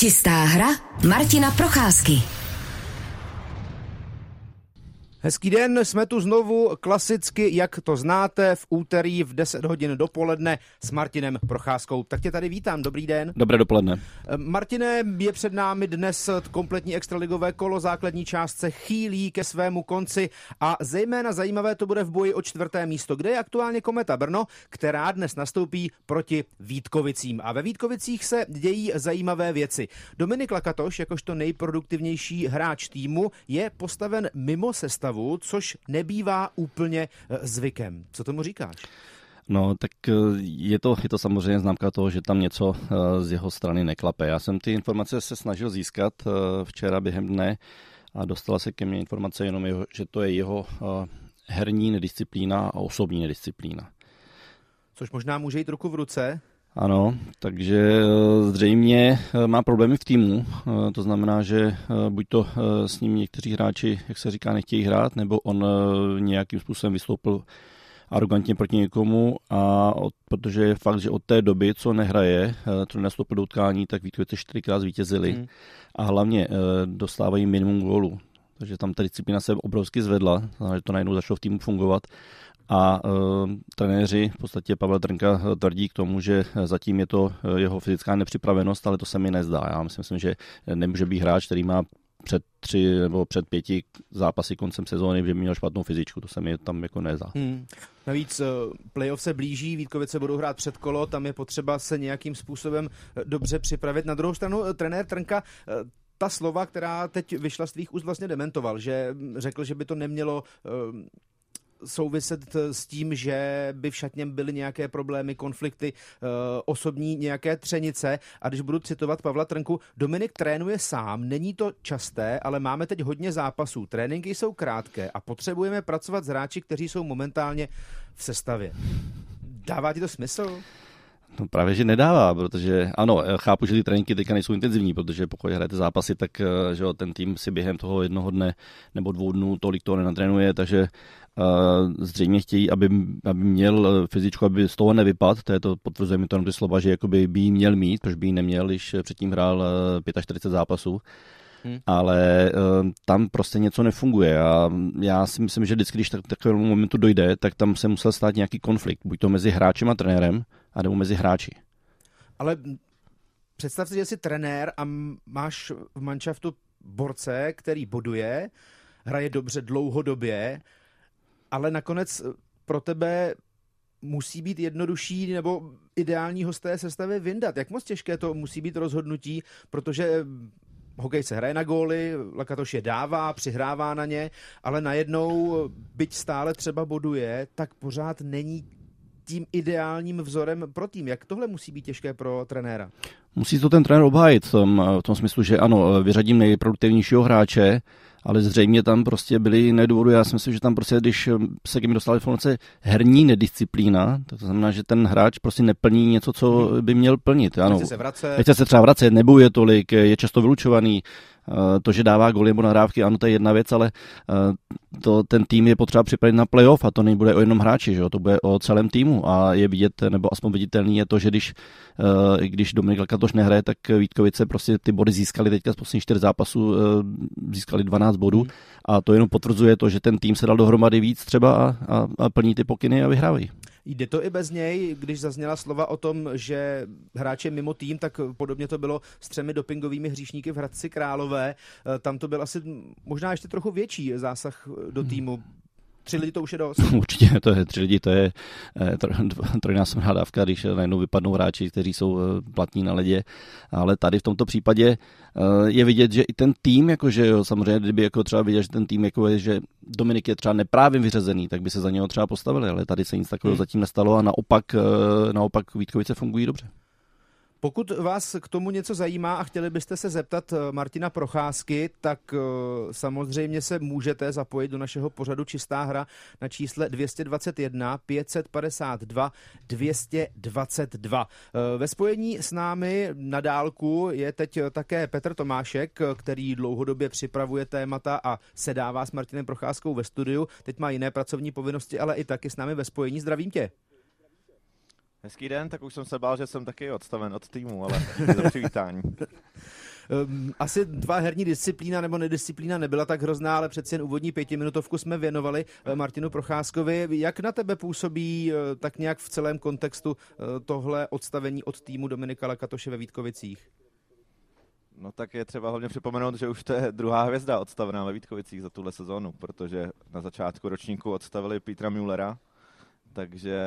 Čistá hra Martina Procházky. Hezký den, jsme tu znovu klasicky, jak to znáte, v úterý v 10 hodin dopoledne s Martinem Procházkou. Tak tě tady vítám, dobrý den. Dobré dopoledne. Martine, je před námi dnes kompletní extraligové kolo, základní částce chýlí ke svému konci a zejména zajímavé to bude v boji o čtvrté místo, kde je aktuálně Kometa Brno, která dnes nastoupí proti Vítkovicím. A ve Vítkovicích se dějí zajímavé věci. Dominik Lakatoš, jakožto nejproduktivnější hráč týmu, je postaven mimo sestavu stavu, což nebývá úplně eh, zvykem. Co tomu říkáš? No, tak eh, je to, je to samozřejmě známka toho, že tam něco eh, z jeho strany neklape. Já jsem ty informace se snažil získat včera během dne a dostala se ke mně informace jenom, jeho, že to je jeho herní nedisciplína a osobní nedisciplína. Což možná může jít ruku v ruce ano, takže eh, zřejmě eh, má problémy v týmu, eh, to znamená, že buď to s ním někteří hráči, jak se říká, nechtějí hrát, nebo on nějakým způsobem vystoupil arrogantně proti někomu a od, protože je fakt, že od té doby, co nehraje, co nenastoupil do utkání, tak Vítkovice čtyřikrát zvítězili hmm. a hlavně dostávají minimum gólů. Takže tam ta disciplína se obrovsky zvedla, že to najednou začalo v týmu fungovat a uh, trenéři, v podstatě Pavel Trnka tvrdí k tomu, že zatím je to jeho fyzická nepřipravenost, ale to se mi nezdá. Já myslím, že nemůže být hráč, který má před tři nebo před pěti zápasy koncem sezóny, že měl špatnou fyzičku, to se mi tam jako nezdá. Hmm. Navíc playoff se blíží, Vítkovice budou hrát před kolo, tam je potřeba se nějakým způsobem dobře připravit. Na druhou stranu trenér Trnka ta slova, která teď vyšla z tvých úst, vlastně dementoval, že řekl, že by to nemělo souviset s tím, že by v šatněm byly nějaké problémy, konflikty, eh, osobní nějaké třenice. A když budu citovat Pavla Trnku, Dominik trénuje sám, není to časté, ale máme teď hodně zápasů. Tréninky jsou krátké a potřebujeme pracovat s hráči, kteří jsou momentálně v sestavě. Dává ti to smysl? No právě, že nedává, protože ano, chápu, že ty tréninky teďka nejsou intenzivní, protože pokud hrajete zápasy, tak eh, že ten tým si během toho jednoho dne nebo dvou dnů tolik toho nenatrénuje, takže zřejmě chtějí, aby, aby měl eh, fyzičku, aby z toho nevypad, to je to, potvrzuje mi to jenom ty slova, že jakoby by jí měl mít, proč by jí neměl, když předtím hrál 45 zápasů. Hmm. Ale uh, tam prostě něco nefunguje a já si myslím, že vždycky, když tak, takovému momentu dojde, tak tam se musel stát nějaký konflikt, buď to mezi hráčem a trenérem, anebo mezi hráči. Ale představ si, že jsi trenér a máš v manšaftu borce, který boduje, hraje dobře dlouhodobě, ale nakonec pro tebe musí být jednodušší nebo ideální hosté sestavy vyndat. Jak moc těžké to musí být rozhodnutí, protože hokej se hraje na góly, Lakatoš je dává, přihrává na ně, ale najednou, byť stále třeba boduje, tak pořád není tím ideálním vzorem pro tým. Jak tohle musí být těžké pro trenéra? Musí to ten trenér obhájit v tom, v tom smyslu, že ano, vyřadím nejproduktivnějšího hráče, ale zřejmě tam prostě byly jiné důvody. Já si myslím, že tam prostě, když se k mi dostala informace herní nedisciplína, to znamená, že ten hráč prostě neplní něco, co hmm. by měl plnit. Ano, chce se vracet. Chce se třeba vracet, nebojuje tolik, je často vylučovaný, to, že dává goly nebo nahrávky, ano, to je jedna věc, ale eh, to, ten tým je potřeba připravit na playoff a to nebude o jednom hráči, že jo? to bude o celém týmu a je vidět, nebo aspoň viditelný je to, že když, eh, když Dominik Lakatoš nehraje, tak Vítkovice prostě ty body získali teďka z posledních čtyř zápasů, získali 12 bodů hmm. a to jenom potvrzuje to, že ten tým se dal dohromady víc třeba a, a, a plní ty pokyny a vyhrávají. Jde to i bez něj, když zazněla slova o tom, že hráč je mimo tým, tak podobně to bylo s třemi dopingovými hříšníky v Hradci Králové. Eh, tam to byl asi možná ještě trochu větší zásah do hmm. týmu. Tři lidi to už je dost. Určitě, to je tři lidi, to je eh, trojnásobná dávka, když najednou vypadnou hráči, kteří jsou eh, platní na ledě. Ale tady v tomto případě eh, je vidět, že i ten tým, jakože jo, samozřejmě, kdyby jako třeba viděl, že ten tým jako je, že Dominik je třeba neprávě vyřazený, tak by se za něho třeba postavili, ale tady se nic takového hmm. zatím nestalo a naopak, naopak Vítkovice fungují dobře. Pokud vás k tomu něco zajímá a chtěli byste se zeptat eh, Martina Procházky, tak eh, samozřejmě se můžete zapojit do našeho pořadu Čistá hra na čísle 221 552 222. Ve spojení s námi na dálku je teď také Petr Tomášek, který dlouhodobě připravuje témata a sedává s Martinem Procházkou ve studiu. Teď má jiné pracovní povinnosti, ale i taky s námi ve spojení. Zdravím tě. Hezký den, tak už jsem se bál, že jsem taky odstaven od týmu, ale za přivítání. Ehm, asi dva herní disciplína nebo nedisciplína nebyla tak hrozná, ale přeci jen úvodní pětiminutovku jsme věnovali eh, Martinu Procházkovi. Jak na tebe působí eh, tak nějak v celém kontextu eh, tohle odstavení od týmu Dominika Lakatoše ve Vítkovicích? No tak je třeba hlavně připomenout, že už to je druhá hvězda odstavená ve Vítkovicích za tuhle sezónu, protože na začátku ročníku odstavili Petra Müllera, takže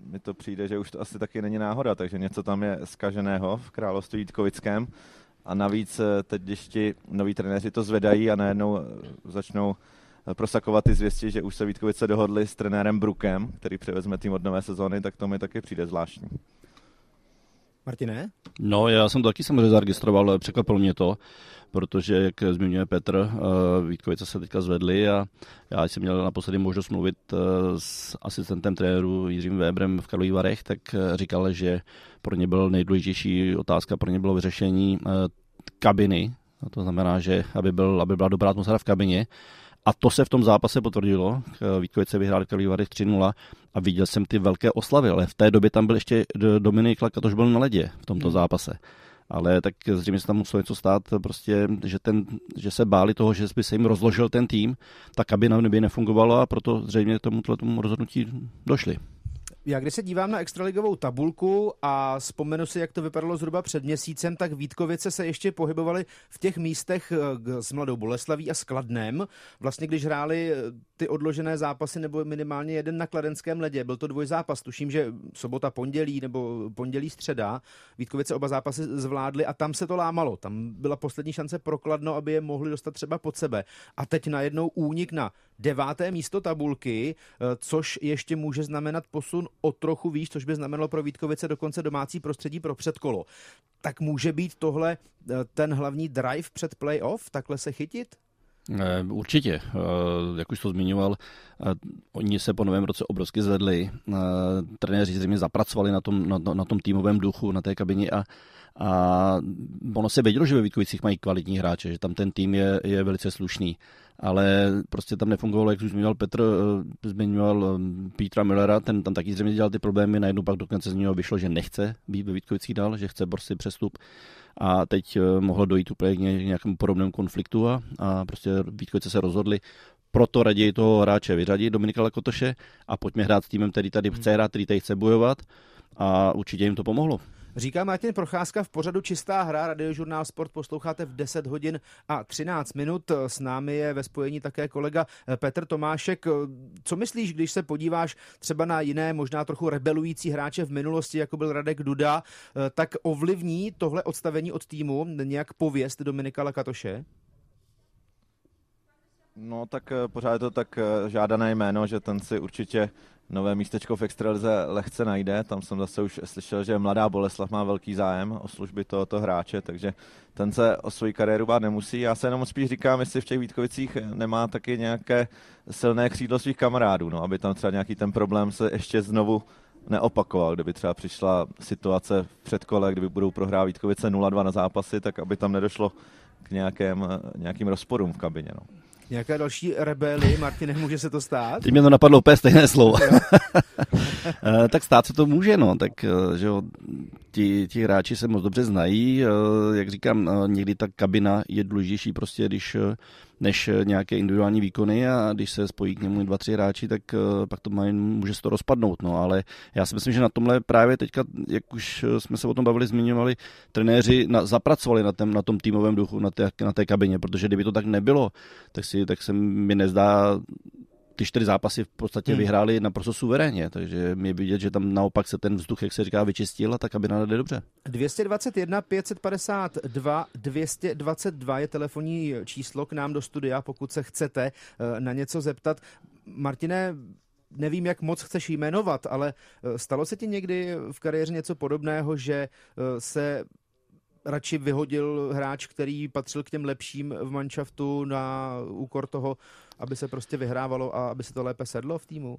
mi to přijde, že už to asi taky není náhoda, takže něco tam je skaženého v království Vítkovickém. A navíc eh, teď, když ti noví trenéři to zvedají a najednou eh, začnou eh, prosakovat ty zvěsti, že už se Vítkovice dohodli s trenérem Brukem, který převezme tým od nové sezóny, tak to mi taky přijde zvláštní. Martine? No, já jsem to taky samozřejmě zaregistroval, ale překvapilo mě to, protože, jak zmiňuje Petr, Vítkovice se teďka zvedly a já jsem měl naposledy možnost mluvit s asistentem trenéru Jiřím Weberem v Karlových Varech, tak říkal, že pro ně byl nejdůležitější otázka, pro ně bylo vyřešení kabiny, to znamená, že aby, byl, aby byla dobrá atmosféra v kabině. A to se v tom zápase potvrdilo. Vítkovice vyhráli Karlovy Vary 3-0 a viděl jsem ty velké oslavy, ale v té době tam byl ještě Dominik Lakatoš byl na ledě v tomto hmm. zápase. Ale tak zřejmě se tam muselo něco stát, prostě, že, ten, že se báli toho, že by se jim rozložil ten tým, ta kabina by nefungovala a proto zřejmě tomu, tomu rozhodnutí došli. Já když se dívám na extraligovou tabulku a vzpomenu si, jak to vypadalo zhruba před měsícem, tak Vítkovice se ještě pohybovaly v těch místech eh, s Mladou Boleslaví a Skladnem. Vlastně když hráli eh, ty odložené zápasy nebo minimálně jeden na Kladenském ledě, byl to dvojzápas, tuším, že sobota pondělí nebo pondělí středa. Vítkovice oba zápasy zvládly a tam se to lámalo. Tam byla poslední šance pro Kladno, aby je mohli dostat třeba pod sebe. A teď najednou únik na deváté místo tabulky, eh, což ještě může znamenat posun o trochu výš, což by znamenalo pro Vítkovice dokonce domácí prostředí pro předkolo. Tak může být tohle eh, ten hlavní drive před playoff, takhle se chytit? Eh, určitě, jak už to zmiňoval, oni se po novém roce obrovsky zvedli, trenéři zřejmě zapracovali na tom, na, na tom týmovém duchu, na té kabině a, a ono se vědělo, že ve Vítkovicích mají kvalitní hráče, že tam ten tým je, je velice slušný ale prostě tam nefungovalo, jak už zmiňoval Petr, eh, zmiňoval eh, Petra Millera, ten tam taky zřejmě dělal ty problémy, najednou pak dokonce z něho vyšlo, že nechce být ve Vítkovicích dál, že chce prostě přestup. A teď eh, mohlo dojít úplně k nějakému podobnému konfliktu a, a prostě Vítkovice se rozhodli proto raději toho hráče vyřadit, Dominika Lakotoše, a pojďme hrát s týmem, který tady chce hrát, který tady chce bojovat. A určitě jim to pomohlo. Říká Martin Procházka v pořadu Čistá hra, radiožurnál Sport posloucháte v 10 hodin a 13 minut. S námi je ve spojení také kolega Petr Tomášek. Co myslíš, když se podíváš třeba na jiné, možná trochu rebelující hráče v minulosti, jako byl Radek Duda, tak ovlivní tohle odstavení od týmu nějak pověst Dominika Lakatoše? No tak eh, pořád je to tak eh, žádané jméno, že ten si určitě nové místečko v extralize lehce najde. Tam jsem zase už slyšel, že mladá Boleslav má velký zájem o služby tohoto hráče, takže ten se o svoji kariéru bát nemusí. Já se jenom spíš říkám, jestli v těch Vítkovicích nemá taky nějaké silné křídlo svých kamarádů, no, aby tam třeba nějaký ten problém se ještě znovu neopakoval, kdyby třeba přišla situace v předkole, kdyby budou prohrát Vítkovice 0-2 na zápasy, tak aby tam nedošlo k nějakém, nějakým rozporům v kabině. No. Nějaká další rebeli, Martin, může se to stát? Teď mě to napadlo úplně stejné slovo. Eh, tak stát se to může, no, tak eh, že jo, ti, ti hráči se moc dobře znají, eh, jak říkám, někdy ta kabina je důležitější prostě, když než nějaké individuální výkony a když se spojí k němu dva, tři hráči, tak pak to mají, může se to rozpadnout. No, ale já si myslím, že na tomhle právě teďka, jak už jsme se o tom bavili, zmiňovali, trenéři na, zapracovali na, tém, na tom týmovém duchu, na té, na té kabině, protože kdyby to tak nebylo, tak, si, tak se mi nezdá ty čtyři zápasy v podstatě hmm. vyhráli naprosto suverénně, takže mi vidět, že tam naopak se ten vzduch, jak se říká, vyčistil a ta kabina jde dobře. 221 552 222 je telefonní číslo k nám do studia, pokud se chcete eh, na něco zeptat. Martine, nevím, jak moc chceš jmenovat, ale eh, stalo se ti někdy v kariéře něco podobného, že eh, se radši vyhodil hráč, který patřil k těm lepším v manšaftu na úkor toho, aby se prostě vyhrávalo a aby se to lépe sedlo v týmu?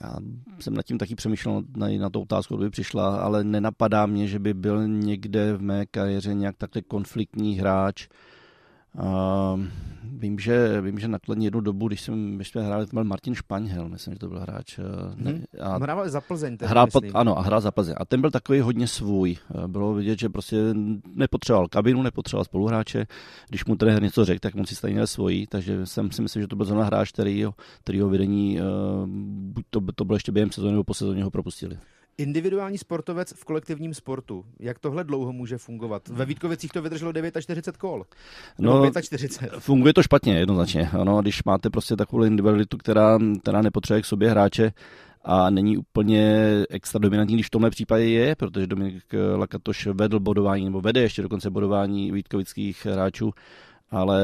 Já jsem nad tím taky přemýšlel na, na tu otázku, kdyby přišla, ale nenapadá mě, že by byl někde v mé kariéře nějak takhle konfliktní hráč. Uh, vím, že, vím, že nakladně jednu dobu, když, jsem, když jsme hráli, to byl Martin Španěl, myslím, že to byl hráč. Hmm. A hrál za Plzeň. Hrál pod, ano, a hrál za Plzeň. A ten byl takový hodně svůj. Bylo vidět, že prostě nepotřeboval kabinu, nepotřeboval spoluhráče. Když mu trenér něco řekl, tak mu si stejně svojí. Takže jsem si myslím, že to byl zrovna hráč, který, který ho vedení, buď to, to bylo ještě během sezóny, nebo po sezóně ho propustili. Individuální sportovec v kolektivním sportu. Jak tohle dlouho může fungovat? Ve Vítkovicích to vydrželo 49 kol. No, 45. Funguje to špatně, jednoznačně. Ano, když máte prostě takovou individualitu, která, která nepotřebuje k sobě hráče, a není úplně extra dominantní, když v tomhle případě je, protože Dominik Lakatoš vedl bodování, nebo vede ještě dokonce bodování vítkovických hráčů ale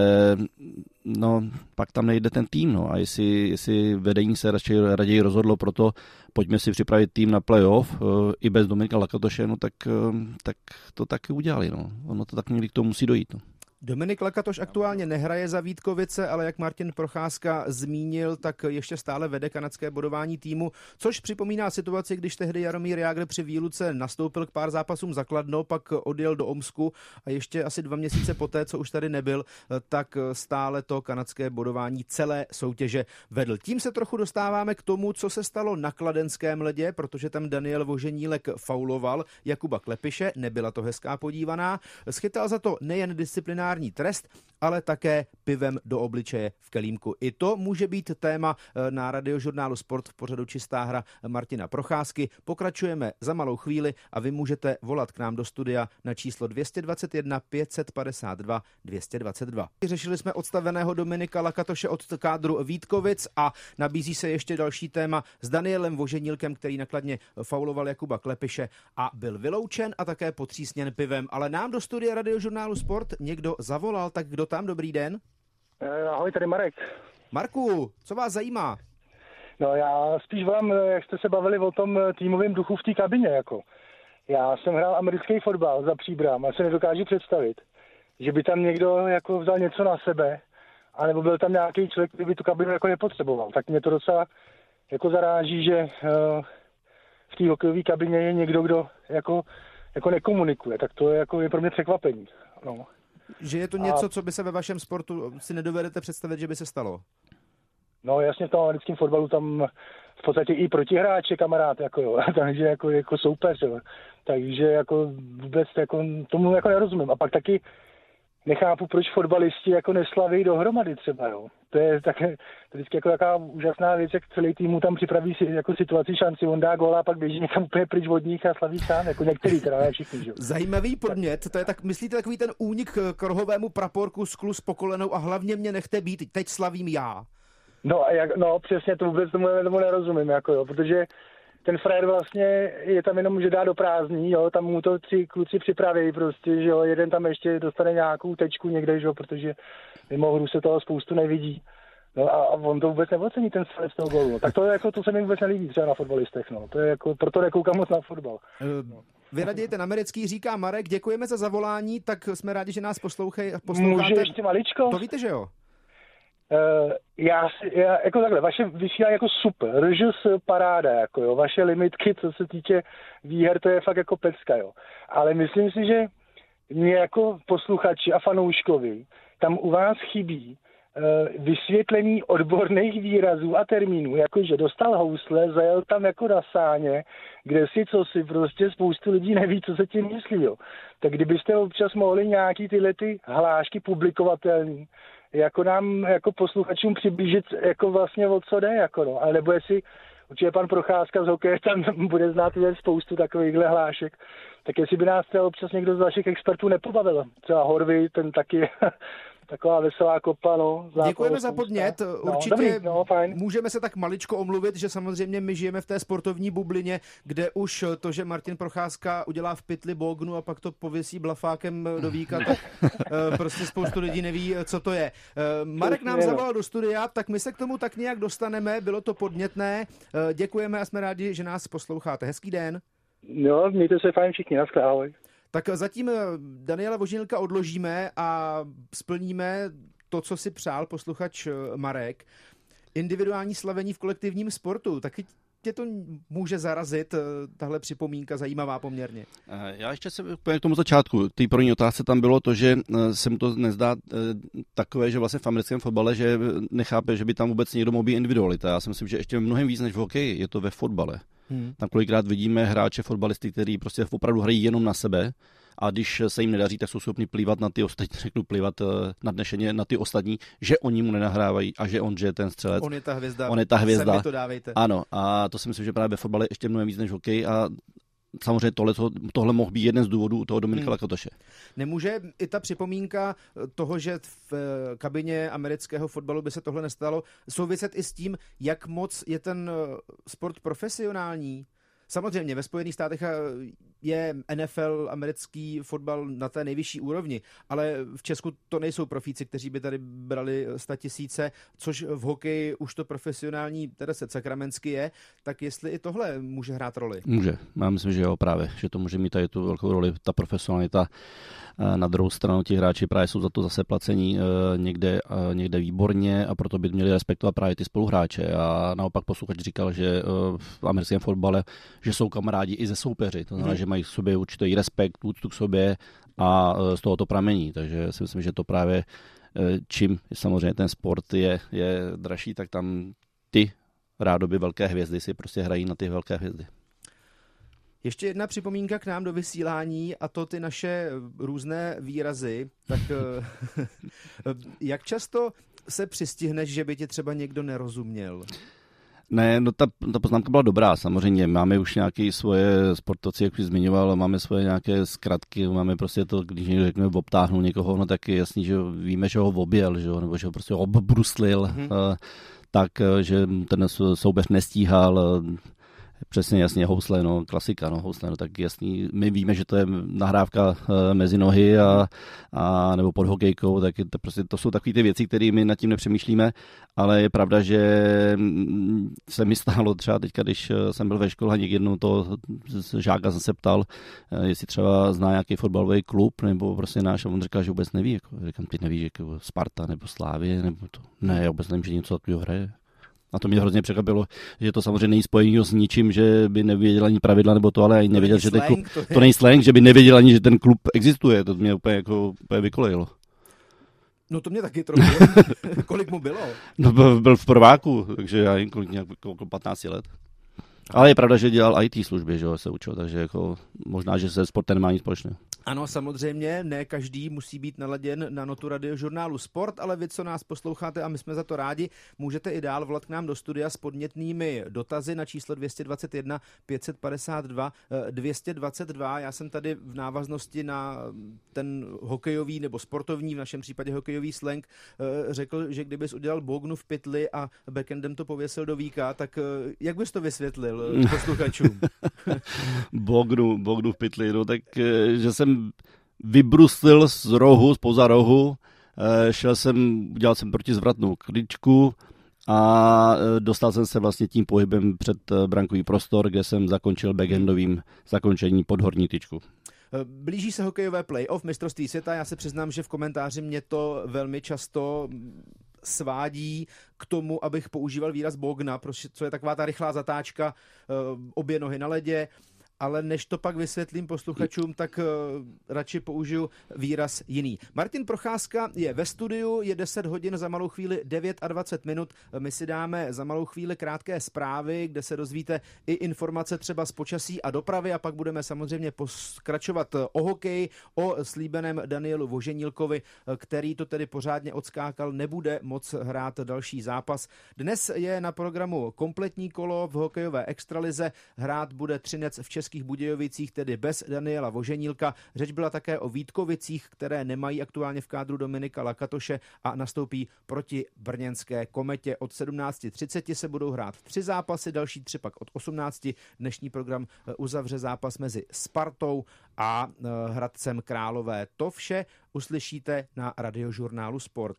no, pak tam nejde ten tým. No. A jestli, jestli vedení se radši, raději rozhodlo pro to, pojďme si připravit tým na playoff uh, i bez Dominika Lakatoše, no, tak, uh, tak to taky udělali. No. Ono to tak někdy k tomu musí dojít. No. Dominik Lakatoš aktuálně nehraje za Vítkovice, ale jak Martin Procházka zmínil, tak ještě stále vede kanadské bodování týmu, což připomíná situaci, když tehdy Jaromír Jágr při výluce nastoupil k pár zápasům zakladnou, pak odjel do Omsku a ještě asi dva měsíce poté, co už tady nebyl, tak stále to kanadské bodování celé soutěže vedl. Tím se trochu dostáváme k tomu, co se stalo na kladenském ledě, protože tam Daniel Voženílek fauloval Jakuba Klepiše, nebyla to hezká podívaná. Schytal za to nejen disciplinární disciplinární trest, ale také pivem do obličeje v kelímku. I to může být téma eh, na radiožurnálu Sport v pořadu Čistá hra Martina Procházky. Pokračujeme za malou chvíli a vy můžete volat k nám do studia na číslo 221 552 222. Řešili jsme odstaveného Dominika Lakatoše od kádru Vítkovic a nabízí se ještě další téma s Danielem Voženilkem, který nakladně fauloval Jakuba Klepiše a byl vyloučen a také potřísněn pivem. Ale nám do studia radiožurnálu Sport někdo zavolal, tak kdo tam? Dobrý den. Eh, ahoj, tady Marek. Marku, co vás zajímá? No já spíš vám, eh, jak jste se bavili o tom eh, týmovém duchu v té kabině, jako. Já jsem hrál americký fotbal za příbram a se nedokážu představit, že by tam někdo jako vzal něco na sebe, anebo byl tam nějaký člověk, který by tu kabinu jako nepotřeboval. Tak mě to docela jako zaráží, že v té hokejové kabině je někdo, kdo jako, jako nekomunikuje. Tak to je, jako, je pro mě překvapení. No. Že je to něco, a... co by se ve vašem sportu si nedovedete představit, že by se stalo? No jasně v tom americkém fotbalu tam v podstatě i protihráč kamarád, jako jo, takže jako, jako soupeř, jo. takže jako vůbec jako, tomu jako nerozumím. A pak taky nechápu, proč fotbalisti jako neslaví dohromady třeba, jo. To je tak, to je vždycky jako taková úžasná věc, jak celý týmu tam připraví si, jako situaci, šanci, on dá góla a pak běží někam úplně pryč od nich a slaví sám, jako některý, teda ne všichni, že? Zajímavý podnět, to je tak, myslíte takový ten únik k rohovému praporku sklu s pokolenou a hlavně mě nechte být, teď slavím já. No, a jak, no přesně to vůbec tomu, tomu nerozumím, jako jo, protože ten frajer vlastně je tam jenom, že dá do prázdní, jo, tam mu to tři kluci připraví prostě, že jo, jeden tam ještě dostane nějakou tečku někde, že jo, protože mimo hru se toho spoustu nevidí. No a, on to vůbec neocení, ten střelec toho gólu. No. Tak to je jako, to se mi vůbec nelíbí třeba na fotbalistech, no. To je jako, proto nekoukám moc na fotbal. No. Vy raději ten americký, říká Marek, děkujeme za zavolání, tak jsme rádi, že nás poslouchají. Můžu ještě maličko? To víte, že jo? Uh, já, já, jako takhle, vaše vysílání jako super, režis paráda, jako jo, vaše limitky, co se týče výher, to je fakt jako pecka, jo. Ale myslím si, že mě jako posluchači a fanouškovi tam u vás chybí uh, vysvětlení odborných výrazů a termínů, jakože dostal housle, zajel tam jako na sáně, kde si co si, prostě spoustu lidí neví, co se tím myslí, jo. Tak kdybyste občas mohli nějaký tyhle ty hlášky publikovatelný, jako nám, jako posluchačům přiblížit, jako vlastně o co jde, jako no. A nebo jestli určitě pan Procházka z hokeje tam bude znát spoustu takovýchhle hlášek, tak jestli by nás třeba občas někdo z vašich expertů nepobavil. Třeba Horvy, ten taky taková veselá kopa, no. Děkujeme za podnět. No, Určitě dobrý, no, fajn. můžeme se tak maličko omluvit, že samozřejmě my žijeme v té sportovní bublině, kde už to, že Martin Procházka udělá v pytli bognu a pak to pověsí blafákem do víka, tak eh, prostě spoustu lidí neví, co to je. Eh, Marek nám zavolal do studia, tak my se k tomu tak nějak dostaneme, bylo to podnětné. Eh, děkujeme a jsme rádi, že nás posloucháte. Hezký den. No, mějte se fajn všichni, naschle, ahoj. Tak zatím eh, Daniela Vožinilka odložíme a splníme to, co si přál posluchač eh, Marek. Individuální slavení v kolektivním sportu. Taky tě to může zarazit, eh, tahle připomínka zajímavá poměrně. Já ještě se k tomu začátku. Té první otázce tam bylo to, že se mu to nezdá takové, že vlastně v americkém fotbale, že nechápe, že by tam vůbec někdo mohl být individualita. Já si myslím, že ještě mnohem víc než v hokeji je to ve fotbale. Hmm. Tam kolikrát vidíme hráče, fotbalisty, kteří prostě opravdu hrají jenom na sebe a když se jim nedaří, tak jsou schopni plývat na ty ostatní, řeknu plývat eh, nadnešeně na ty ostatní, že oni mu nenahrávají a že on, že je ten střelec. On je ta hvězda. On je ta hvězda. to dávejte. Ano, a to si myslím, že právě ve fotbale ještě mnohem víc než hokej a samozřejmě tohle, tohle mohl být jeden z důvodů toho Dominika hmm. Lakatoše. Nemůže i ta připomínka toho, že v eh, kabině amerického fotbalu by se tohle nestalo, souviset i s tím, jak moc je ten eh, sport profesionální? Samozřejmě ve Spojených státech je NFL, americký fotbal na té nejvyšší úrovni, ale v Česku to nejsou profíci, kteří by tady brali 100 tisíce, což v hokeji už to profesionální, teda se sakramensky je, tak jestli i tohle může hrát roli? Může, já myslím, že jo právě, že to může mít tady tu velkou roli, ta profesionalita. Eh, na druhou stranu ti hráči právě jsou za to zase placení eh, někde, někde výborně a proto by měli respektovat právě ty spoluhráče. A naopak posluchač říkal, že v americkém fotbale že jsou kamarádi i ze soupeři. To znamená, hmm. že mají k sobě určitý respekt, úctu k sobě a e, z toho to pramení. Takže si myslím, že to právě e, čím samozřejmě ten sport je, je dražší, tak tam ty rádoby velké hvězdy si prostě hrají na ty velké hvězdy. Ještě jedna připomínka k nám do vysílání a to ty naše různé výrazy. Tak e, jak často se přistihneš, že by ti třeba někdo nerozuměl? Ne, no ta, ta poznámka byla dobrá, samozřejmě. Máme už nějaké svoje sportovci, jak už zmiňoval, máme svoje nějaké zkratky, máme prostě to, když někdo řekne, obtáhnul někoho, no tak je jasný, že víme, že ho objel, že ho, nebo že ho prostě obbruslil, mm-hmm. tak, eh, že ten soubeř nestíhal, Přesně, jasně, housle, no, klasika, no, housle, no, tak jasný, my víme, že to je nahrávka uh, mezi nohy a, a, nebo pod hokejkou, tak to, prostě, to jsou takové ty věci, které my nad tím nepřemýšlíme, ale je pravda, že mm, se mi stalo třeba teďka, když eh, jsem byl ve škole a jednou to žáka jsem se ptal, eh, jestli třeba zná nějaký fotbalový klub, nebo prostě náš, a on říkal, že vůbec neví, jako, říkám, ty nevíš, jako Sparta nebo Slávě, nebo to, ne, já vůbec nevím, že něco takového hraje. A to mě hrozně překvapilo, že to samozřejmě není spojení s ničím, že by nevěděl ani pravidla nebo to, ale ani nevěděl, že ten klub, to, to není slang, že by nevěděl ani, že ten klub existuje. To mě úplně jako úplně vykolejilo. No to mě taky trochu. Kolik mu bylo? No byl, byl v prváku, takže já jim kolik, nějak, okolo 15 let. Ale je pravda, že dělal IT služby, že se učil, takže jako možná, že se sportem nemá nic společného. Ano, samozřejmě, ne každý musí být naladěn na notu radiožurnálu Sport, ale vy, co nás posloucháte a my jsme za to rádi, můžete i dál volat k nám do studia s podnětnými dotazy na číslo 221 552 222. Já jsem tady v návaznosti na ten hokejový nebo sportovní, v našem případě hokejový slang, eh, řekl, že kdybys udělal bognu v pytli a backendem to pověsil do víka, tak eh, jak bys to vysvětlil eh, posluchačům? bognu, bognu v pytli, no tak, že jsem vybruslil z rohu, spoza rohu, eh, šel jsem, udělal jsem protizvratnou kličku a eh, dostal jsem se vlastně tím pohybem před eh, brankový prostor, kde jsem zakončil backendovým zakončení pod horní tyčku. Blíží se hokejové playoff mistrovství světa. Já se přiznám, že v komentáři mě to velmi často svádí k tomu, abych používal výraz Bogna, co je taková ta rychlá zatáčka, obě nohy na ledě, ale než to pak vysvětlím posluchačům, tak uh, radši použiju výraz jiný. Martin Procházka je ve studiu, je 10 hodin za malou chvíli 9 a 20 minut. My si dáme za malou chvíli krátké zprávy, kde se dozvíte i informace třeba z počasí a dopravy a pak budeme samozřejmě pokračovat o hokej, o slíbeném Danielu Voženílkovi, který to tedy pořádně odskákal, nebude moc hrát další zápas. Dnes je na programu kompletní kolo v hokejové extralize, hrát bude Třinec v České Českých Budějovicích, tedy bez Daniela Voženílka. Řeč byla také o Vítkovicích, které nemají aktuálně v kádru Dominika Lakatoše a nastoupí proti brněnské kometě. Od 17.30 se budou hrát tři zápasy, další tři pak od 18. Dnešní program eh, uzavře zápas mezi Spartou a eh, Hradcem Králové. To vše uslyšíte na radiožurnálu Sport.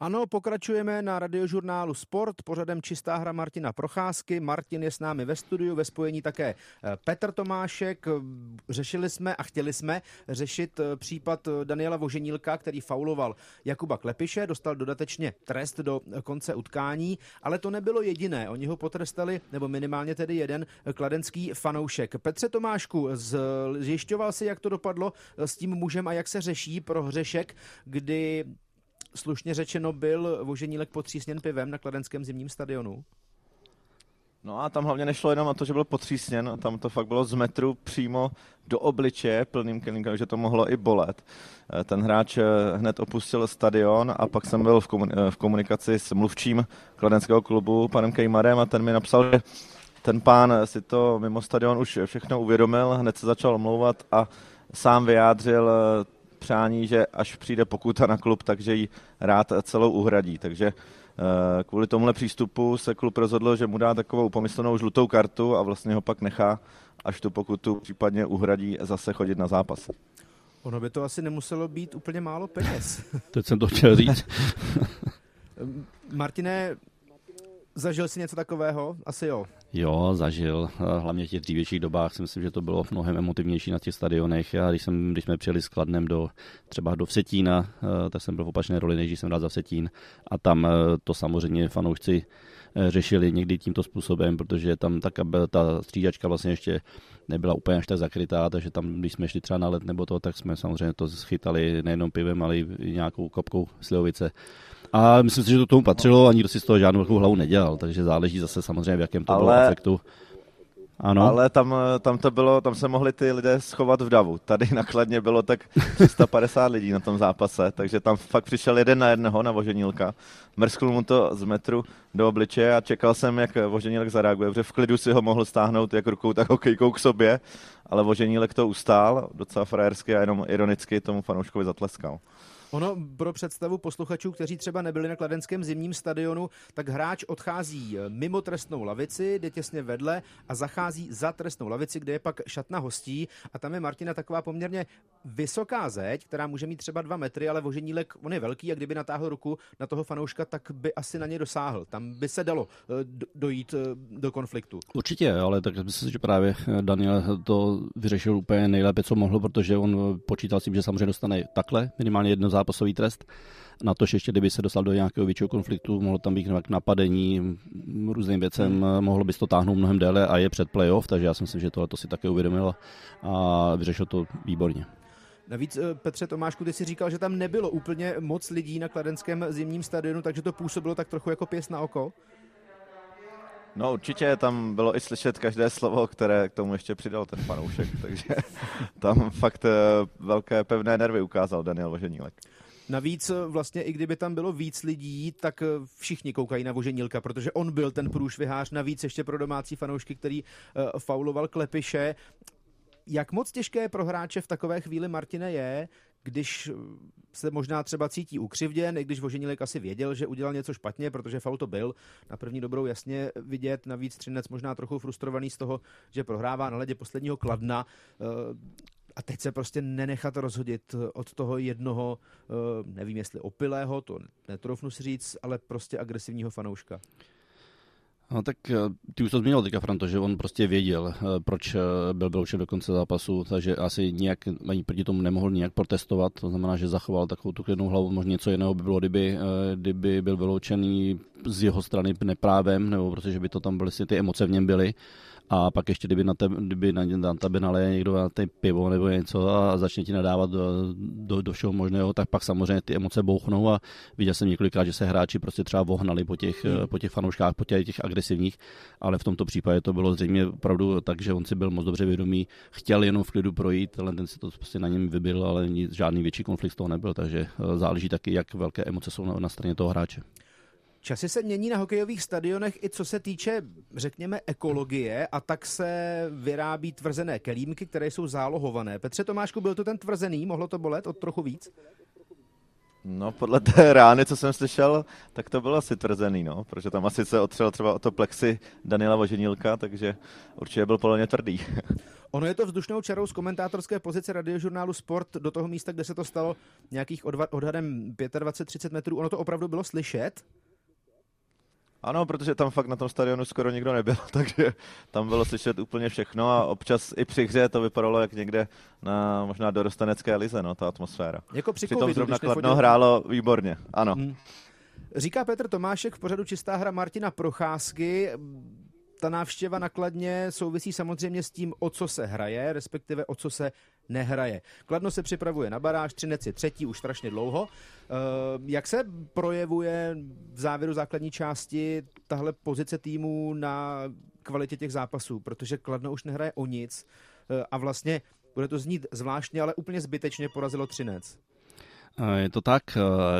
Ano, pokračujeme na radiožurnálu Sport pořadem Čistá hra Martina Procházky. Martin je s námi ve studiu, ve spojení také eh, Petr Tomášek. Řešili jsme a chtěli jsme řešit eh, případ eh, Daniela Voženílka, který fauloval Jakuba Klepiše, dostal dodatečně trest do konce utkání, ale to nebylo jediné. Oni ho potrestali, nebo minimálně tedy jeden kladenský fanoušek. Petře Tomášku, zjišťoval si, jak to dopadlo s tím mužem a jak se řeší pro hřešek, kdy slušně řečeno byl Voženílek potřísněn pivem na kladenském zimním stadionu? No a tam hlavně nešlo jenom o to, že byl potřísněn, tam to fakt bylo z metru přímo do obličeje plným kelínkem, že to mohlo i bolet. Eh, ten hráč eh, hned opustil stadion a pak jsem byl v, eh, v komunikaci s mluvčím kladenského klubu, panem Kejmarem, a ten mi napsal, že ten pán si to mimo stadion už všechno uvědomil, hned se začal omlouvat a sám vyjádřil přání, že až přijde pokuta na klub, takže ji rád celou uhradí. Takže eh, kvůli tomuhle přístupu se klub rozhodl, že mu dá takovou pomyslnou žlutou kartu a vlastně ho pak nechá, až tu pokutu případně uhradí, zase chodit na zápas. Ono by to asi nemuselo být úplně málo peněz. Teď jsem to chtěl říct. Martine, Zažil jsi něco takového? Asi jo. Jo, zažil. Hlavně v těch dřívějších dobách si myslím, že to bylo mnohem emotivnější na těch stadionech. Já když, jsem, když jsme přijeli s Kladnem do, třeba do Vsetína, eh, tak jsem byl v opačné roli, než jsem dal za Vsetín. A tam eh, to samozřejmě fanoušci eh, řešili někdy tímto způsobem, protože tam ta, ta střídačka vlastně ještě nebyla úplně až tak zakrytá, takže tam, když jsme šli třeba na let nebo to, tak jsme samozřejmě to schytali nejenom pivem, ale i nějakou kopkou slivovice. A myslím si, že to tomu patřilo a nikdo si z toho žádnou velkou hlavu nedělal, takže záleží zase samozřejmě, v jakém to Ale... bylo efektu. Ano. Ale tam, tam to bylo, tam se mohli ty lidé schovat v davu. Tady nakladně bylo tak 350 lidí na tom zápase, takže tam fakt přišel jeden na jednoho na Voženílka. Mrskl mu to z metru do obličeje a čekal jsem, jak Voženílek zareaguje, protože v klidu si ho mohl stáhnout jak rukou, tak hokejkou k sobě, ale Voženílek to ustál docela frajersky a jenom ironicky tomu fanouškovi zatleskal. Ono pro představu posluchačů, kteří třeba nebyli na kladenském zimním stadionu, tak hráč odchází eh, mimo trestnou lavici, jde těsně vedle a zachází za trestnou lavici, kde je pak šatna hostí a tam je Martina taková poměrně vysoká zeď, která může mít třeba dva metry, ale voženílek, on je velký a kdyby natáhl ruku na toho fanouška, tak by asi na ně dosáhl. Tam by se dalo eh, dojít eh, do konfliktu. Určitě, ale tak myslím, že právě Daniel to vyřešil úplně nejlépe, co mohl, protože on počítal s tím, že samozřejmě dostane takhle minimálně jedno zápasový trest. Na to, že ještě kdyby se dostal do nějakého většího konfliktu, mohlo tam být napadení různým věcem, hmm. mohlo by to táhnout mnohem déle a je před playoff, takže já si myslím, že tohle to si také uvědomil a vyřešil to výborně. Navíc eh, Petře Tomášku, ty si říkal, že tam nebylo úplně moc lidí na kladenském zimním stadionu, takže to působilo tak trochu jako pěs na oko. No určitě tam bylo i slyšet každé slovo, které k tomu ještě přidal ten fanoušek, takže tam fakt eh, velké pevné nervy ukázal Daniel Voženílek. Navíc eh, vlastně i kdyby tam bylo víc lidí, tak eh, všichni koukají na Voženílka, protože on byl ten průšvihář, navíc ještě pro domácí fanoušky, který fauloval Klepiše. Jak moc těžké pro hráče v takové chvíli Martine je, když se možná třeba cítí ukřivděn, i když Voženilek asi věděl, že udělal něco špatně, protože faul to byl. Na první dobrou jasně vidět, navíc Třinec možná trochu frustrovaný z toho, že prohrává na ledě posledního kladna eh, a teď se prostě nenechat rozhodit od toho jednoho, eh, nevím jestli opilého, to netroufnu si říct, ale prostě agresivního fanouška. No tak eh, ty už to zmínil teďka, Franto, že on prostě věděl, eh, proč eh, byl vyloučen do konce zápasu, takže asi nějak ani proti tomu nemohl nějak protestovat, to znamená, že zachoval takovou tu klidnou hlavu, možná něco jiného by bylo, kdyby, kdyby byl vyloučený z jeho strany neprávem, nebo protože by to tam byly, ty emoce v něm byly a pak ještě, kdyby na, tebe, kdyby na, na tebe naleje někdo na té pivo nebo něco a začne ti nadávat do, do, do všeho možného, tak pak samozřejmě ty emoce bouchnou a viděl jsem několikrát, že se hráči prostě třeba vohnali po těch, hmm. po těch fanouškách, po těch, těch agresivních, ale v tomto případě to bylo zřejmě opravdu tak, že on si byl moc dobře vědomý, chtěl jenom v klidu projít, ale ten si to prostě na něm vybil, ale žádný větší konflikt z toho nebyl, takže eh, záleží taky, jak velké emoce jsou na, na straně toho hráče. Časy se mění na hokejových stadionech i co se týče, řekněme, ekologie a tak se vyrábí tvrzené kelímky, které jsou zálohované. Petře Tomášku, byl to ten tvrzený? Mohlo to bolet od trochu víc? No, podle té rány, co jsem slyšel, tak to bylo asi tvrzený, no, protože tam asi se otřel třeba o to plexi Daniela Voženilka, takže určitě byl podle mě tvrdý. Ono je to vzdušnou čarou z komentátorské pozice radiožurnálu Sport do toho místa, kde se to stalo nějakých odhadem 25-30 metrů. Ono to opravdu bylo slyšet? Ano, protože tam fakt na tom stadionu skoro nikdo nebyl, takže tam bylo slyšet úplně všechno a občas i při hře to vypadalo jak někde na možná dorostanecké lize, no, ta atmosféra. Jako při Přitom zrovna Kladno hrálo výborně, ano. Hmm. Říká Petr Tomášek v pořadu Čistá hra Martina Procházky ta návštěva nakladně souvisí samozřejmě s tím, o co se hraje, respektive o co se nehraje. Kladno se připravuje na baráž, Třinec je třetí už strašně dlouho. Eh, jak se projevuje v závěru základní části tahle pozice týmu na kvalitě těch zápasů? Protože Kladno už nehraje o nic eh, a vlastně bude to znít zvláštně, ale úplně zbytečně porazilo Třinec. Je to tak,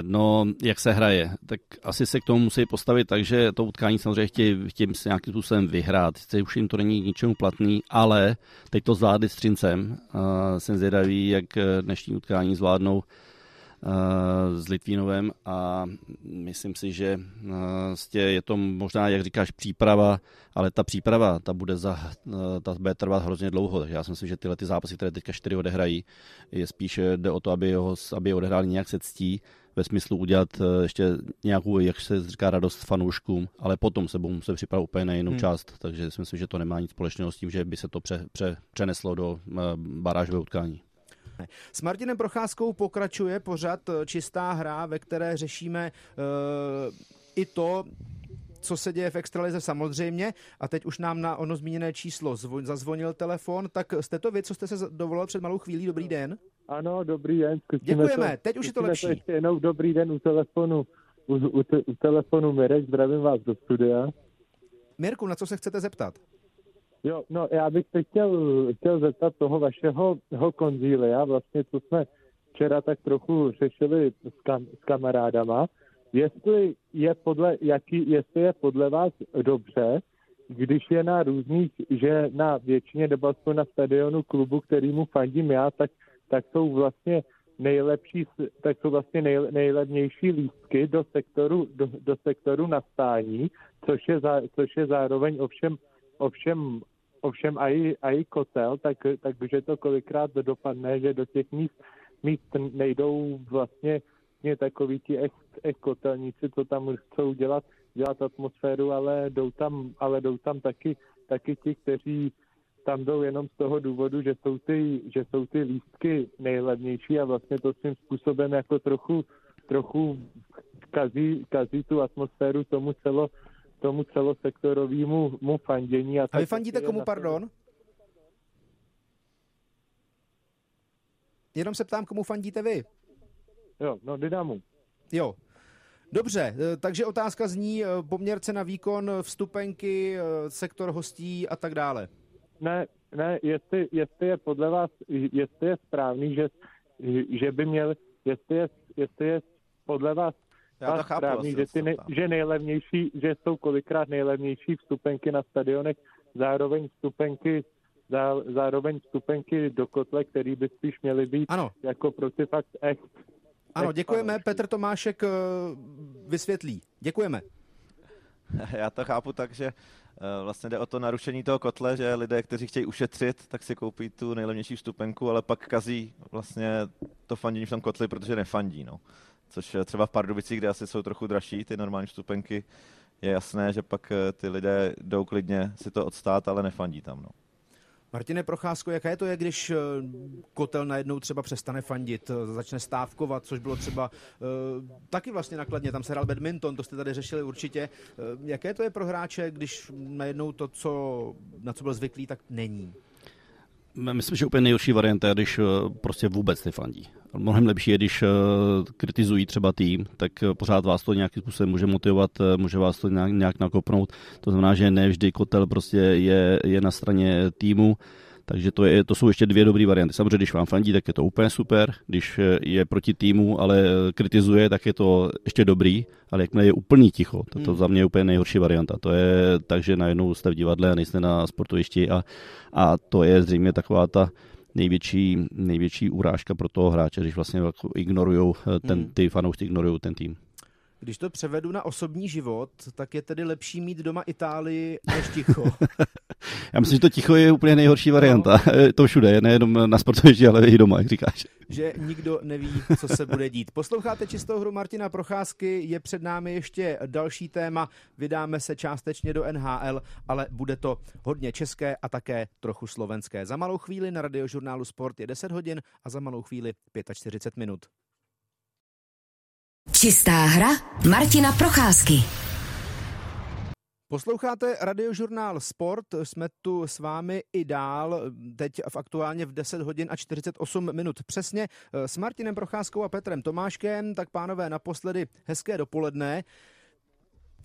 no jak se hraje, tak asi se k tomu musí postavit tak, že to utkání samozřejmě chtějí, chtějí se nějakým způsobem vyhrát. Sice už jim to není ničemu platný, ale teď to zvládli s Třincem. Jsem zvědavý, jak dnešní utkání zvládnou Eh, s Litvínovem a myslím si, že vlastně je to možná, jak říkáš, příprava, ale ta příprava, ta bude, za, eh, ta bude trvat hrozně dlouho, takže já si myslím, že tyhle ty zápasy, které teďka čtyři odehrají, je spíš jde o to, aby, ho, aby je odehráli nějak se ctí, ve smyslu udělat ještě nějakou, jak se říká, radost fanouškům, ale potom se budou muset připravit úplně na jinou hmm. část, takže si myslím, že to nemá nic společného s tím, že by se to pře, pře, přeneslo do barážového utkání. S Martinem Procházkou pokračuje pořad eh, Čistá hra, ve které řešíme uh, i to, co se děje v extralize samozřejmě. A teď už nám na ono zmíněné číslo zvo- zazvonil telefon. Tak jste to vy, co jste se dovolil před malou chvílí? Dobrý den. Ano, dobrý den. Zkusíme Děkujeme, to, teď už je to lepší. To ještě jenom dobrý den u telefonu. U, u, u telefonu Mirek, zdravím vás do studia. Mirku, na co se chcete zeptat? Jo, no já bych se chtěl, chtěl zeptat toho vašeho toho konzília, vlastně co jsme včera tak trochu řešili s, kam, s kamarádama, jestli je podle, jaký, jestli je podle vás dobře, když je na různých, že na většině aspoň na stadionu klubu, kterýmu fandím já, tak, tak jsou vlastně nejlepší, tak jsou vlastně nej, nejlevnější lístky do sektoru, do, do sektoru nastání, což je, za, což je zároveň ovšem, ovšem Ovšem i, i kotel, tak, takže to kolikrát dopadne, že do těch míst, míst nejdou vlastně takový ti ex, ex kotelníci, co tam chcou dělat, dělat atmosféru, ale jdou tam, ale jdou tam taky, taky ti, kteří tam jdou jenom z toho důvodu, že jsou ty, že jsou ty lístky nejlevnější a vlastně to svým způsobem jako trochu, trochu kazí, kazí tu atmosféru tomu celo, tomu celosektorovému mu fandění. A, a vy fandíte komu, na... pardon? Jenom se ptám, komu fandíte vy? Jo, no Dynamu. Jo. Dobře, eh, takže otázka zní eh, poměrce na výkon, vstupenky, eh, sektor hostí a tak dále. Ne, ne, jestli, jestli je podle vás, jestli je správný, že, že by měl, jestli je, jestli je podle vás já to chápu, správný, že, ty ne, že nejlevnější, že jsou kolikrát nejlevnější vstupenky na stadionech, zároveň vstupenky zá, zároveň vstupenky do kotle, který by spíš měly být ano. jako protifakt echt. Ano, děkujeme. Petr Tomášek eh, vysvětlí. Děkujeme. Já to chápu tak, že eh, vlastně jde o to narušení toho kotle, že lidé, kteří chtějí ušetřit, tak si koupí tu nejlevnější vstupenku, ale pak kazí vlastně to fandění v tom kotli, protože nefandí. No což třeba v Pardubicích, kde asi jsou trochu dražší ty normální vstupenky, je jasné, že pak eh, ty lidé jdou klidně si to odstát, ale nefandí tam. No. Martine Procházko, jaké to je, když eh, kotel najednou třeba přestane fandit, eh, začne stávkovat, což bylo třeba uh, taky vlastně nakladně, tam se hrál badminton, to jste tady řešili určitě. Uh, jaké to je pro hráče, když najednou to, co, na co byl zvyklý, tak není? Myslím, že úplně nejhorší varianta je, když prostě vůbec nefandí. Mnohem lepší je, když kritizují třeba tým, tak pořád vás to nějakým způsobem může motivovat, může vás to nějak, nějak nakopnout. To znamená, že ne vždy kotel prostě je, je na straně týmu, takže to, je, to jsou ještě dvě dobré varianty. Samozřejmě, když vám fandí, tak je to úplně super. Když je proti týmu, ale kritizuje, tak je to ještě dobrý. Ale jakmile je úplný ticho, to, to hmm. za mě je úplně nejhorší varianta. To je tak, že najednou jste v divadle a nejste na sportovišti a, a to je zřejmě taková ta největší, největší urážka pro toho hráče, když vlastně jako ignorujou ten, hmm. ty fanoušci ignorují ten tým. Když to převedu na osobní život, tak je tedy lepší mít doma Itálii než ticho. Já myslím, že to ticho je úplně nejhorší varianta. No. To všude, nejenom na sportovišti, ale i doma, jak říkáš. Že nikdo neví, co se bude dít. Posloucháte čistou hru Martina Procházky, je před námi ještě další téma. Vydáme se částečně do NHL, ale bude to hodně české a také trochu slovenské. Za malou chvíli na radiožurnálu Sport je 10 hodin a za malou chvíli 45 minut. Čistá hra Martina Procházky. Posloucháte radiožurnál Sport, jsme tu s vámi i dál, teď v aktuálně v 10 hodin a 48 minut přesně. S Martinem Procházkou a Petrem Tomáškem, tak pánové naposledy hezké dopoledne.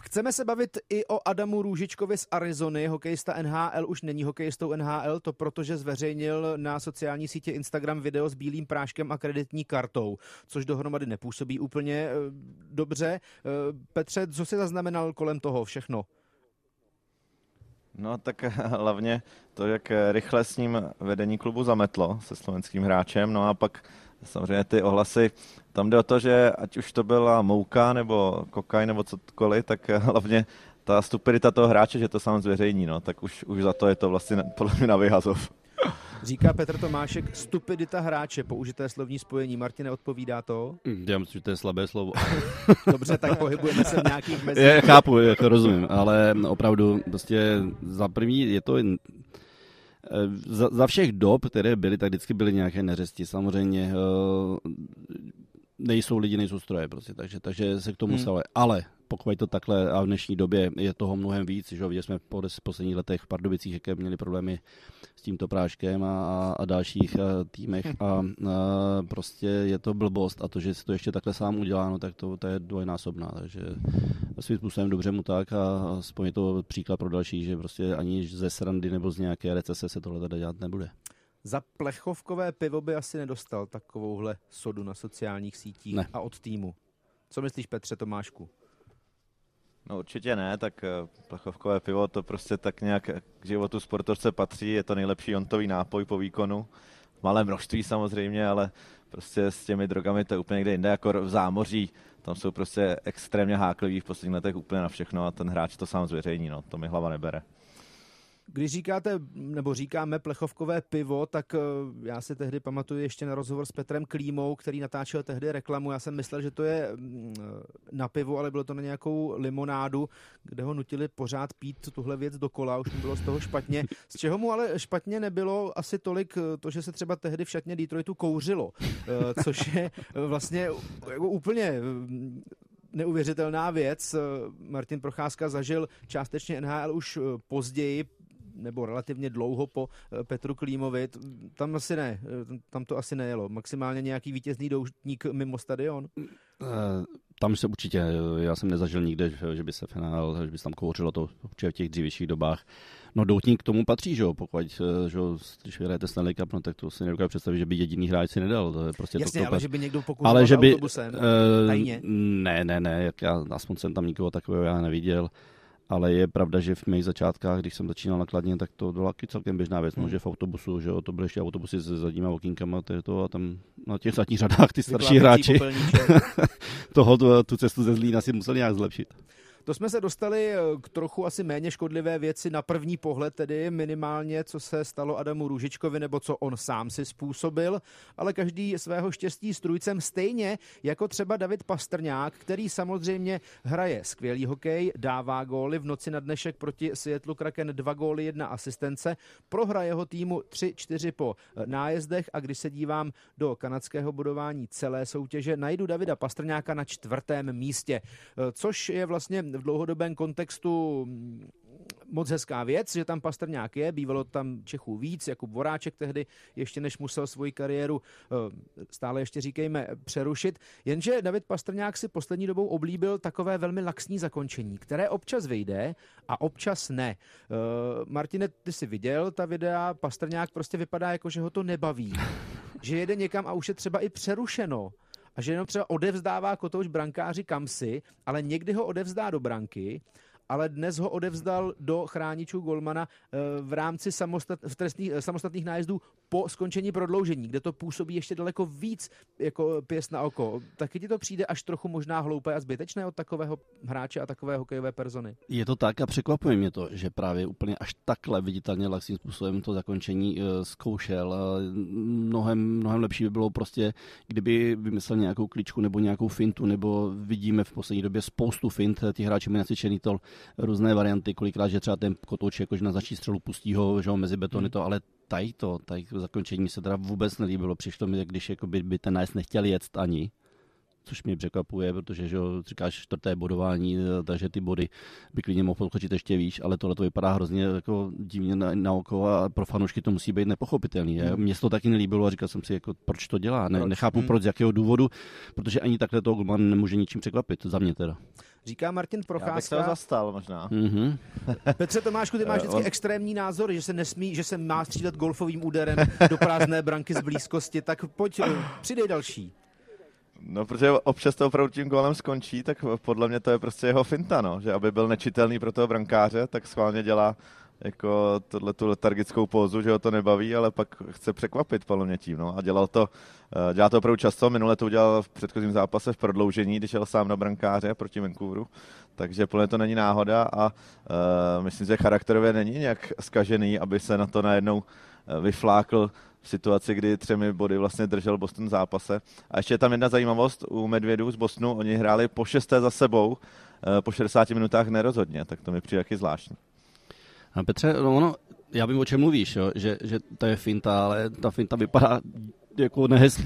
Chceme se bavit i o Adamu Růžičkovi z Arizony. Hokejista NHL už není hokejistou NHL, to protože zveřejnil na sociální sítě Instagram video s bílým práškem a kreditní kartou, což dohromady nepůsobí úplně e, dobře. E, Petře, co jsi zaznamenal kolem toho všechno? No tak hlavně to, jak rychle s ním vedení klubu zametlo se slovenským hráčem, no a pak samozřejmě ty ohlasy, tam jde o to, že ať už to byla mouka nebo kokaj nebo cokoliv, tak hlavně ta stupidita toho hráče, že to sám zveřejní, no, tak už, už za to je to vlastně podle mě na vyhazov. Říká Petr Tomášek, stupidita hráče, použité slovní spojení. Martine, odpovídá to? Já myslím, že to je slabé slovo. Dobře, tak pohybujeme se v nějakých mezích. Já chápu, jako rozumím, ale opravdu prostě za první je to za, za všech dob, které byly, tak vždycky byly nějaké neřesti. Samozřejmě eh, nejsou lidi, nejsou stroje prostě, takže, takže se k tomu hmm. stalo. Ale pokud to takhle a v dnešní době je toho mnohem víc, že viděli jsme po posledních letech v Pardubicích, jaké měli problémy s tímto práškem a, a dalších a, eh, týmech a, a prostě je to blbost a to, že si to ještě takhle sám udělá, no, tak to, to je dvojnásobná, takže svým způsobem dobře mu tak a aspoň je to příklad pro další, že prostě ani ze srandy nebo z nějaké recese se tohle tady dělat nebude. Za plechovkové pivo by asi nedostal takovouhle sodu na sociálních sítích ne. a od týmu. Co myslíš, Petře Tomášku? No určitě ne, tak eh, plechovkové pivo to prostě tak nějak k životu sportovce patří, je to nejlepší ontový nápoj po výkonu. V malém množství samozřejmě, ale prostě s těmi drogami to je úplně někde jinde, jako v zámoří. Tam jsou prostě extrémně hákliví v posledních letech úplně na všechno a ten hráč to sám zveřejní, no, to mi hlava nebere. Když říkáte, nebo říkáme plechovkové pivo, tak eh, já si tehdy pamatuju ještě na rozhovor s Petrem Klímou, který natáčel tehdy reklamu. Já jsem myslel, že to je mm, na pivo, ale bylo to na nějakou limonádu, kde ho nutili pořád pít tuhle věc dokola, už mu bylo z toho špatně. Z čeho mu ale špatně nebylo asi tolik eh, to, že se třeba tehdy v šatně Detroitu kouřilo, eh, což je vlastně jako úplně neuvěřitelná věc. Martin Procházka zažil částečně NHL už později, nebo relativně dlouho po eh, Petru Klímovi. Tam asi ne, eh, tam to asi nejelo. Maximálně nějaký vítězný doušník mimo stadion? Eh, tam se určitě, já jsem nezažil nikde, že by se finál, že by se tam kouřilo to určitě v těch dřívějších dobách. No doutník k tomu patří, že jo, pokud, že jo, když vyhrajete Stanley Cup, no tak to si nedokážu představit, že by jediný hráč si nedal. To je prostě Jasně, to, to ale že by někdo ale že by, autobusem, uh, Ne, ne, ne, jak já, aspoň jsem tam nikoho takového já neviděl. Uh, ale je pravda, že v mých začátkách, když jsem začínal nakladně, tak to byla celkem běžná věc, no, hmm. že v autobusu, že jo, to byly ještě autobusy s zadníma okýnkama, to a tam na těch zadních řadách ty starší hráči toho, tu cestu ze Zlína si museli nějak zlepšit. To jsme se dostali eh, k trochu asi méně škodlivé věci na první pohled, tedy minimálně, co se stalo Adamu Růžičkovi, nebo co on sám si způsobil, ale každý svého štěstí strujcem stejně jako třeba David Pastrňák, který samozřejmě hraje skvělý hokej, dává góly v noci na dnešek proti Seattle Kraken dva góly, jedna asistence, prohra jeho týmu 3-4 po eh, nájezdech a když se dívám do kanadského budování celé soutěže, najdu Davida Pastrňáka na čtvrtém místě, eh, což je vlastně v dlouhodobém kontextu mm, moc hezká věc, že tam Pastrňák je, bývalo tam Čechů víc, Jakub Voráček tehdy, ještě než musel svoji kariéru, eh, stále ještě říkejme, přerušit. Jenže David Pastrňák si poslední dobou oblíbil takové velmi laxní zakončení, které občas vyjde a občas ne. Eh, Martine, ty jsi viděl ta videa, Pastrňák prostě vypadá jako, že ho to nebaví. Že jede někam a už je třeba i přerušeno a že jenom třeba odevzdává kotouč brankáři kamsi, ale někdy ho odevzdá do branky ale dnes ho odevzdal do chráničů Golmana eh, v rámci samostat, v trestných, eh, samostatných nájezdů po skončení prodloužení, kde to působí ještě daleko víc jako pěst na oko. Taky ti to přijde až trochu možná hloupé a zbytečné od takového hráče a takové hokejové persony? Je to tak a překvapuje mě to, že právě úplně až takhle viditelně laxním způsobem to zakončení zkoušel. Mnohem, mnohem lepší by bylo prostě, kdyby vymyslel nějakou kličku nebo nějakou fintu, nebo vidíme v poslední době spoustu fint, ti hráči mají nacvičený to různé varianty, kolikrát, že třeba ten kotouč jakože na začí střelu pustí ho, že ho mezi betony hmm. to, ale tady to, tady to zakončení se teda vůbec nelíbilo. Přišlo mi, když jako by, by ten nájezd nechtěl jet ani, což mě překvapuje, protože že říkáš čtvrté bodování, takže ty body by klidně mohl podskočit ještě víc, ale tohle to vypadá hrozně jako divně na, na oko a pro fanoušky to musí být nepochopitelný. Mně se to taky nelíbilo a říkal jsem si, jako, proč to dělá. Ne, nechápu, hmm. proč, z jakého důvodu, protože ani takhle to Golman nemůže ničím překvapit, za mě teda. Říká Martin Procházka. Já bych se ho zastal možná. Mm-hmm. Petře Tomášku, ty máš vždycky extrémní názor, že se nesmí, že se má střílet golfovým úderem do prázdné branky z blízkosti, tak pojď, přidej další. No, protože občas to opravdu tím gólem skončí, tak podle mě to je prostě jeho finta, no, že aby byl nečitelný pro toho brankáře, tak schválně dělá jako tohle tu letargickou pózu, že ho to nebaví, ale pak chce překvapit podle mě tím. No. A dělal to, eh, dělá to opravdu často, minule to udělal v předchozím zápase v prodloužení, když šel sám na brankáře proti Vancouveru, takže plně to není náhoda a uh, myslím, že charakterově není nějak skažený, aby se na to najednou eh, vyflákl v situaci, kdy třemi body vlastně držel Boston v zápase. A ještě je tam jedna zajímavost u Medvědů z Bostonu, oni hráli po šesté za sebou, po 60 minutách nerozhodně, tak to mi přijde taky zvláštní. A Petře, no ono, já vím, o čem mluvíš, jo? Že, že to je finta, ale ta finta vypadá jako nehezky.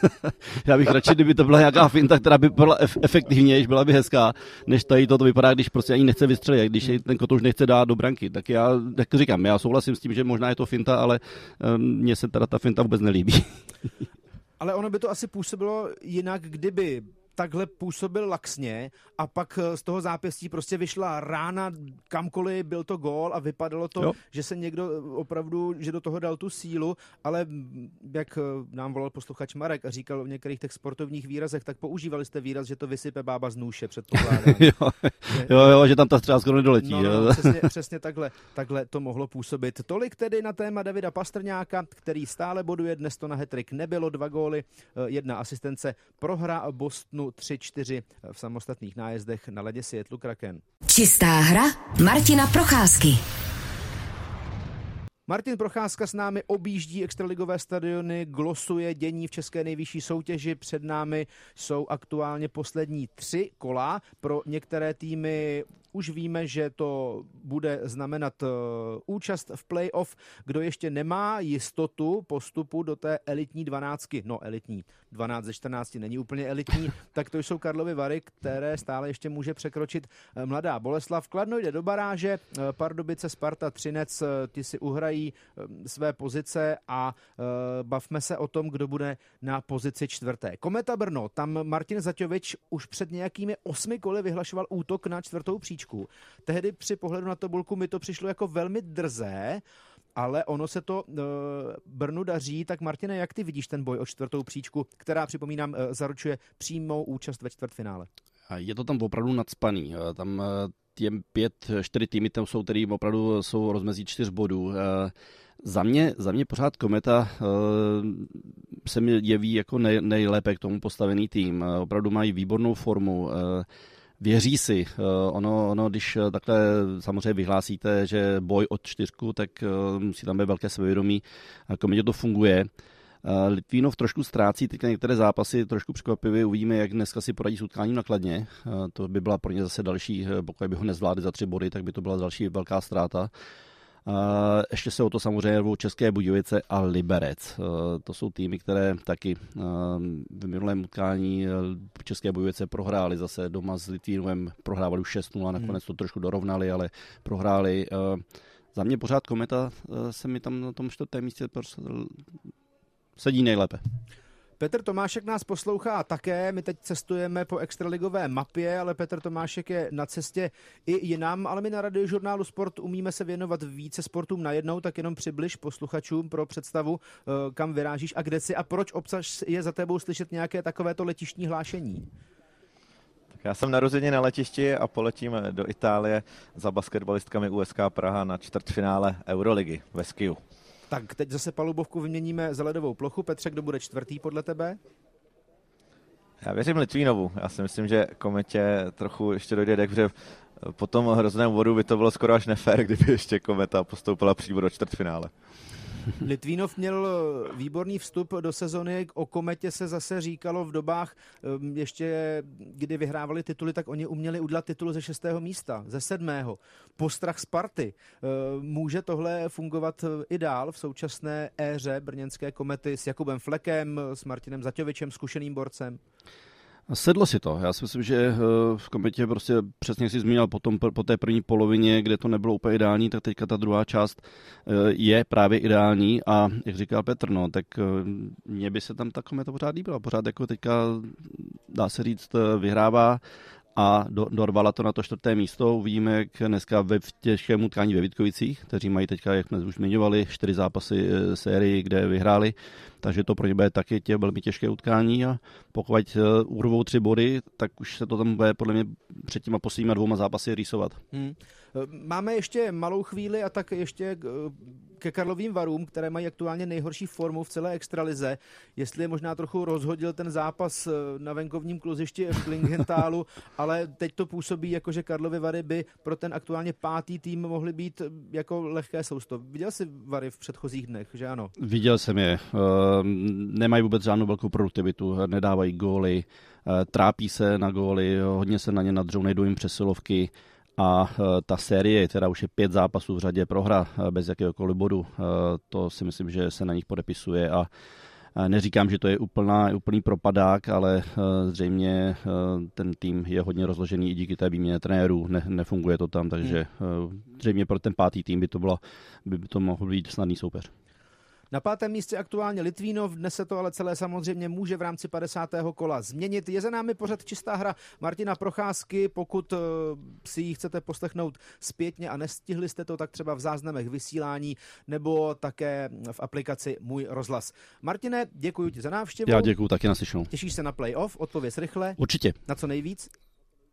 já bych radši, kdyby to byla nějaká finta, která by byla efektivnější, byla by hezká, než tady to, to vypadá, když prostě ani nechce vystřelit, když ten kotouš nechce dát do branky. Tak já, jak říkám, já souhlasím s tím, že možná je to finta, ale um, mně se teda ta finta vůbec nelíbí. ale ono by to asi působilo jinak, kdyby takhle působil laxně a pak eh, z toho zápěstí prostě vyšla rána kamkoliv, byl to gól a vypadalo to, jo. že se někdo eh, opravdu, že do toho dal tu sílu, ale jak eh, nám volal posluchač Marek a říkal v některých těch sportovních výrazech, tak používali jste výraz, že to vysype bába z nůše, předpokládám. jo, jo, jo, že tam ta třeba skoro nedoletí. No, no, přesně, přesně takhle, takhle to mohlo působit. Tolik tedy na téma Davida Pastrňáka, který stále boduje, dnes to na hetrik nebylo, dva góly, jedna asistence, prohra Bostonu 3-4 v samostatných nájezdech na ledě Seattle Kraken. Čistá hra Martina Procházky. Martin Procházka s námi objíždí extraligové stadiony, glosuje dění v české nejvyšší soutěži. Před námi jsou aktuálně poslední tři kola. Pro některé týmy už víme, že to bude znamenat uh, účast v playoff. Kdo ještě nemá jistotu postupu do té elitní dvanáctky, no elitní, 12 ze 14 není úplně elitní, tak to jsou Karlovy Vary, které stále ještě může překročit uh, mladá Boleslav. Kladno jde do baráže, uh, Pardubice, Sparta, Třinec, ti si uhrají své pozice a bavme se o tom, kdo bude na pozici čtvrté. Kometa Brno, tam Martin Zaťovič už před nějakými osmi koly vyhlašoval útok na čtvrtou příčku příčku. Tehdy při pohledu na tabulku mi to přišlo jako velmi drzé, ale ono se to uh, Brnu daří. Tak Martine, jak ty vidíš ten boj o čtvrtou příčku, která, připomínám, uh, zaručuje přímou účast ve čtvrtfinále? Je to tam opravdu nadspaný. Eh, tam těm pět, čtyři týmy tam jsou, který opravdu jsou rozmezí čtyř bodů. Za mě, za mě pořád Kometa se mi jeví jako nej, nejlépe k tomu postavený tým. Opravdu mají výbornou formu věří si. Eh, ono, ono, když eh, takhle samozřejmě vyhlásíte, že boj od čtyřku, tak eh, musí tam být velké sebevědomí, jako mě to funguje. Litvínov trošku ztrácí teďka některé zápasy, trošku překvapivě uvidíme, jak dneska si poradí s utkáním nakladně. To by byla pro ně zase další, pokud by ho nezvládli za tři body, tak by to byla další velká ztráta. Ještě se o to samozřejmě rvou České Budějovice a Liberec. To jsou týmy, které taky v minulém utkání České Budějovice prohráli zase doma s Litvínovem, prohrávali už 6-0 a nakonec to trošku dorovnali, ale prohráli. Za mě pořád Kometa se mi tam na tom čtvrtém místě sedí nejlépe. Petr Tomášek nás poslouchá také. My teď cestujeme po extraligové mapě, ale Petr Tomášek je na cestě i jinam, ale my na radiožurnálu Sport umíme se věnovat více sportům najednou, tak jenom přibliž posluchačům pro představu, eh, kam vyrážíš a kde si a proč obsah je za tebou slyšet nějaké takovéto letištní hlášení. Já jsem narozeně na letišti a poletím do Itálie za basketbalistkami USK Praha na čtvrtfinále Euroligy ve Skiu. Tak teď zase palubovku vyměníme za ledovou plochu. Petře, kdo bude čtvrtý podle tebe? Já věřím Litvínovu. Já si myslím, že Kometě trochu ještě dojde dek, po tom hrozném vodu by to bylo skoro až nefér, kdyby ještě Kometa postoupila přímo do čtvrtfinále. Litvínov měl výborný vstup do sezony, o Kometě se zase říkalo v dobách ehm, ještě, kdy vyhrávali tituly, tak oni uměli udělat titul ze šestého místa, ze sedmého. Postrach Sparty. Ehm, může tohle fungovat i dál v současné éře brněnské komety s Jakubem Flekem, s Martinem Zaťovičem, zkušeným borcem? Sedlo si to. Já si myslím, že eh, v kometě prostě přesně si zmínil potom po té první polovině, kde to nebylo úplně ideální, tak teďka ta druhá část eh, je právě ideální a jak říkal Petr, no, tak eh, mně by se tam ta kometa pořád líbila. Pořád jako teďka, dá se říct, vyhrává a do, dorvala to na to čtvrté místo. Uvidíme, jak dneska ve těžkém utkání ve Vítkovicích, kteří mají teďka, jak jsme už zmiňovali, čtyři zápasy e, sérii, kde vyhráli, takže to pro ně bude taky tě velmi těžké utkání a pokud e, urvou tři body, tak už se to tam bude podle mě před těma posledníma dvouma zápasy rýsovat. Hmm. Máme ještě malou chvíli a tak ještě ke Karlovým varům, které mají aktuálně nejhorší formu v celé extralize. Jestli je možná trochu rozhodil ten zápas eh, na venkovním kluzišti v Klingentálu, ale teď to působí jako, že Karlovy Vary by pro ten aktuálně pátý tým mohly být eh, jako lehké sousto. Viděl jsi Vary v předchozích dnech, že ano? Viděl jsem je. Eh, nemají vůbec žádnou velkou produktivitu, nedávají góly, trápí se na góly, hodně se na ně nadřou, nejdou jim přesilovky a e, ta série, která už je pět zápasů v řadě prohra e, bez jakéhokoliv bodu, e, to si myslím, že se na nich podepisuje a Neříkám, že to je úplná, úplný propadák, ale zřejmě ten tým je hodně rozložený i díky té výměně trenérů. Ne, nefunguje to tam, takže zřejmě pro ten pátý tým by to, bylo, by to mohl být snadný soupeř. Na pátém místě aktuálně Litvínov, dnes se to ale celé samozřejmě může v rámci 50. kola změnit. Je za námi pořad čistá hra Martina Procházky, pokud eh, si ji chcete poslechnout zpětně a nestihli jste to, tak třeba v záznamech vysílání nebo také v aplikaci Můj rozhlas. Martine, děkuji ti za návštěvu. Já děkuji taky naslyšenou. Těšíš se na playoff? Odpověz rychle. Určitě. Na co nejvíc?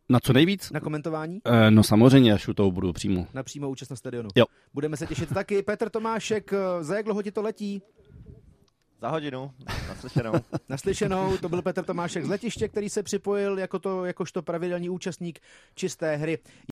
Na co nejvíc? Na komentování? E, no samozřejmě, až u toho budu přímo. Na přímo účast na stadionu. Jo. Budeme se těšit taky. Petr Tomášek, eh, za jak dlouho ti to letí? Za hodinu, naslyšenou. naslyšenou, to byl Petr Tomášek z letiště, který se připojil jako to, jakožto pravidelný účastník čisté hry.